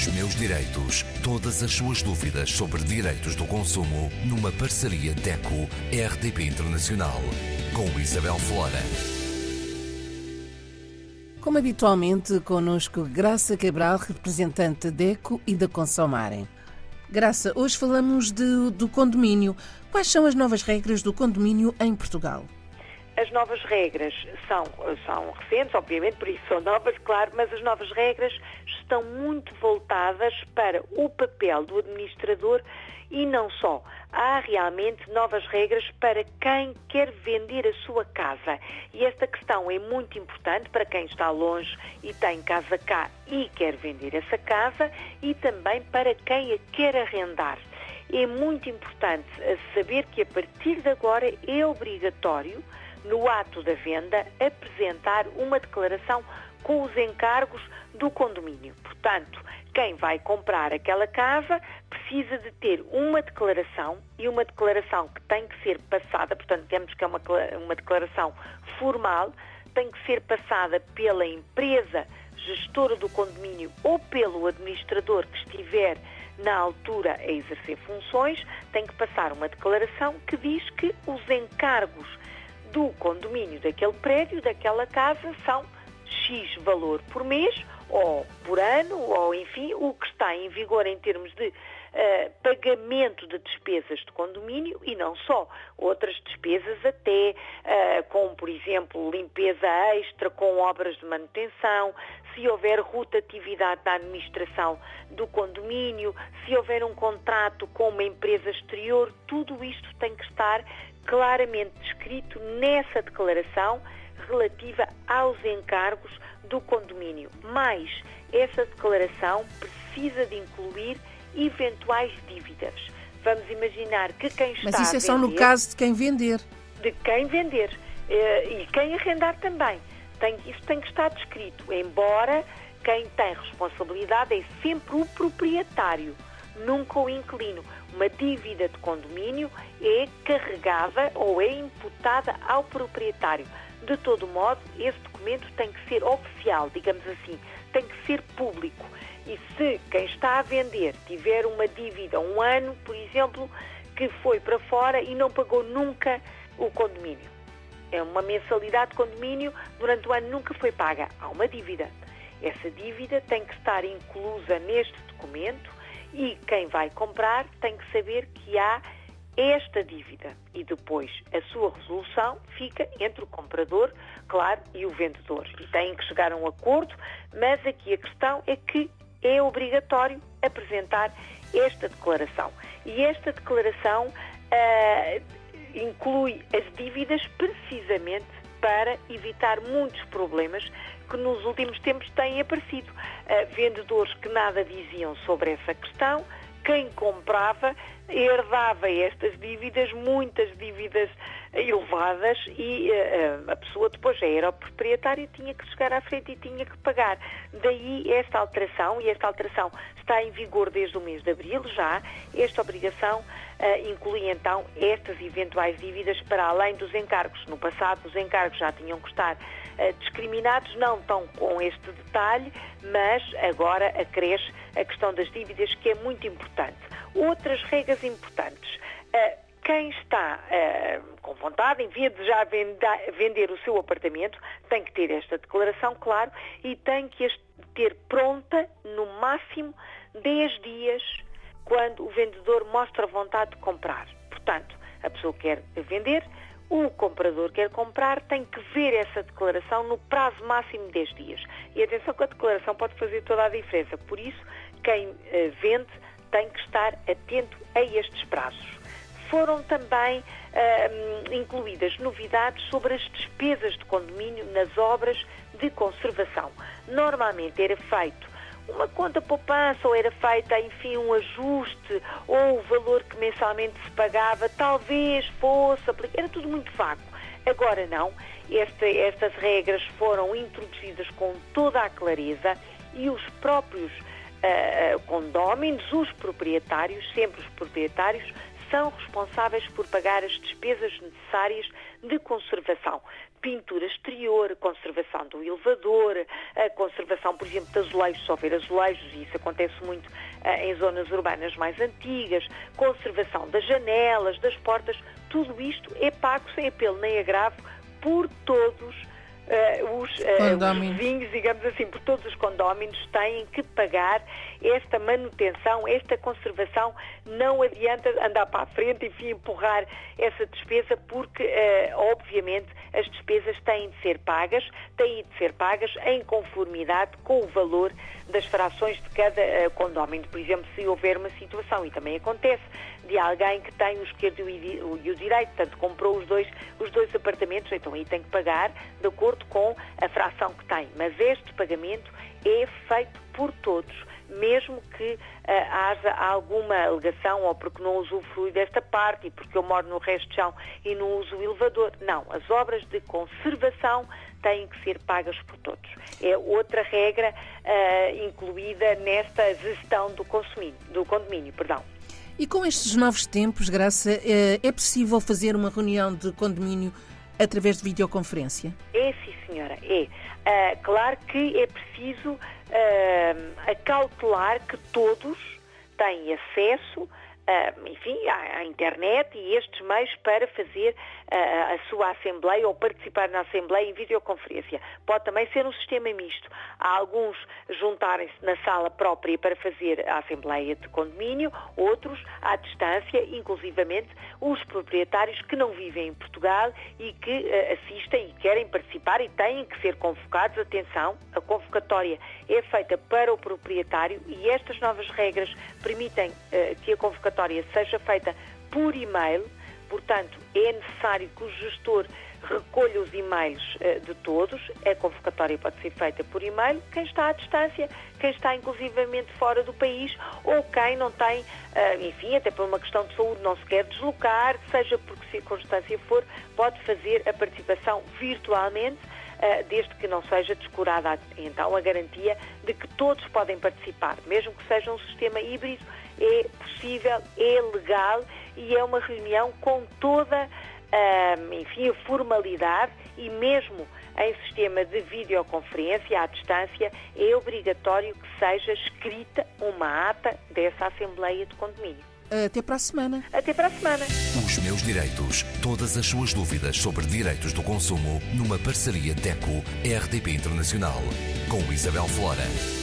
Os meus direitos. Todas as suas dúvidas sobre direitos do consumo numa parceria DECO-RDP Internacional. Com Isabel Flora. Como habitualmente, conosco Graça Cabral, representante DECO e da Consomarem. Graça, hoje falamos de, do condomínio. Quais são as novas regras do condomínio em Portugal? As novas regras são, são recentes, obviamente, por isso são novas, claro, mas as novas regras estão muito voltadas para o papel do administrador e não só. Há realmente novas regras para quem quer vender a sua casa. E esta questão é muito importante para quem está longe e tem casa cá e quer vender essa casa e também para quem a quer arrendar. É muito importante saber que a partir de agora é obrigatório, no ato da venda, apresentar uma declaração com os encargos do condomínio. Portanto, quem vai comprar aquela casa precisa de ter uma declaração e uma declaração que tem que ser passada, portanto, temos que é uma, uma declaração formal, tem que ser passada pela empresa gestora do condomínio ou pelo administrador que estiver na altura a exercer funções, tem que passar uma declaração que diz que os encargos do condomínio daquele prédio, daquela casa, são X valor por mês ou por ano, ou enfim, o que está em vigor em termos de uh, pagamento de despesas de condomínio e não só, outras despesas até, uh, como por exemplo limpeza extra com obras de manutenção, se houver rotatividade da administração do condomínio, se houver um contrato com uma empresa exterior, tudo isto tem que estar claramente descrito nessa declaração relativa aos encargos do condomínio. Mas essa declaração precisa de incluir eventuais dívidas. Vamos imaginar que quem está Mas isso é só no caso de quem vender. De quem vender. Eh, e quem arrendar também. Tem, isso tem que estar descrito, embora quem tem responsabilidade é sempre o proprietário, nunca o inquilino. Uma dívida de condomínio é carregada ou é imputada ao proprietário. De todo modo, esse documento tem que ser oficial, digamos assim, tem que ser público. E se quem está a vender tiver uma dívida, um ano, por exemplo, que foi para fora e não pagou nunca o condomínio, é uma mensalidade de condomínio, durante o ano nunca foi paga, há uma dívida. Essa dívida tem que estar inclusa neste documento e quem vai comprar tem que saber que há esta dívida e depois a sua resolução fica entre o comprador, claro, e o vendedor. E têm que chegar a um acordo, mas aqui a questão é que é obrigatório apresentar esta declaração. E esta declaração uh, inclui as dívidas precisamente para evitar muitos problemas que nos últimos tempos têm aparecido. Uh, vendedores que nada diziam sobre essa questão, quem comprava herdava estas dívidas, muitas dívidas elevadas e uh, a pessoa depois já era o proprietário tinha que chegar à frente e tinha que pagar. Daí esta alteração, e esta alteração está em vigor desde o mês de abril já, esta obrigação uh, inclui então estas eventuais dívidas para além dos encargos. No passado os encargos já tinham que estar uh, discriminados, não tão com este detalhe, mas agora acresce a questão das dívidas que é muito importante. Outras regras importantes. Uh, quem está uh, com vontade, em vez de já vender o seu apartamento, tem que ter esta declaração, claro, e tem que ter pronta no máximo 10 dias quando o vendedor mostra vontade de comprar. Portanto, a pessoa quer vender, o comprador quer comprar, tem que ver essa declaração no prazo máximo de 10 dias. E atenção que a declaração pode fazer toda a diferença. Por isso, quem uh, vende tem que estar atento a estes prazos foram também uh, incluídas novidades sobre as despesas de condomínio nas obras de conservação. Normalmente era feito uma conta poupança ou era feita, enfim, um ajuste ou o valor que mensalmente se pagava talvez fosse aplicado. Era tudo muito vago. Agora não. Esta, estas regras foram introduzidas com toda a clareza e os próprios uh, condóminos, os proprietários, sempre os proprietários, são responsáveis por pagar as despesas necessárias de conservação. pintura exterior, conservação do elevador, a conservação, por exemplo, de azulejos, se houver azulejos, e isso acontece muito uh, em zonas urbanas mais antigas, conservação das janelas, das portas, tudo isto é pago sem apelo nem agravo por todos uh, os, uh, os vizinhos, digamos assim, por todos os condóminos têm que pagar esta manutenção, esta conservação. Não adianta andar para a frente, enfim, empurrar essa despesa, porque, uh, obviamente, as despesas têm de ser pagas, têm de ser pagas em conformidade com o valor das frações de cada uh, condómino. Por exemplo, se houver uma situação, e também acontece, de alguém que tem o esquerdo e o, direito, portanto, comprou os dois, os dois apartamentos, então aí tem que pagar de acordo com a fração que tem. Mas este pagamento é feito por todos mesmo que uh, haja alguma alegação ou porque não usufrui desta parte e porque eu moro no resto de chão e não uso o elevador. Não, as obras de conservação têm que ser pagas por todos. É outra regra uh, incluída nesta gestão do, do condomínio. Perdão. E com estes novos tempos, Graça, eh, é possível fazer uma reunião de condomínio através de videoconferência? É, sim, senhora, é. Uh, claro que é preciso uh, acautelar que todos têm acesso uh, enfim, à, à, internet e estes meios para fazer uh, a sua Assembleia ou participar na Assembleia em videoconferência. Pode também ser um sistema misto. Há alguns juntarem-se na sala própria para fazer a Assembleia de Condomínio, outros à distância, inclusivamente os proprietários que não vivem em Portugal e que uh, assistem e querem participar e têm que ser convocados. Atenção, a convocatória é feita para o proprietário e estas novas regras permitem uh, que a convocatória seja feita por e-mail, portanto, é necessário que o gestor recolha os e-mails uh, de todos. A convocatória pode ser feita por e-mail. Quem está à distância, quem está inclusivamente fora do país ou quem não tem, uh, enfim, até por uma questão de saúde, não se quer deslocar, seja por que circunstância for, pode fazer a participação virtualmente eh, desde que não seja descurada então a garantia de que todos podem participar, mesmo que seja um sistema híbrido, é possível, é legal e é uma reunião com toda enfim, a formalidade e mesmo em sistema de videoconferência à distância, é obrigatório que seja escrita uma ata dessa Assembleia de Condomínio. Até para a semana. Até para a semana. Os meus direitos. Todas as suas dúvidas sobre direitos do consumo numa parceria DECO-RDP Internacional com Isabel Flora.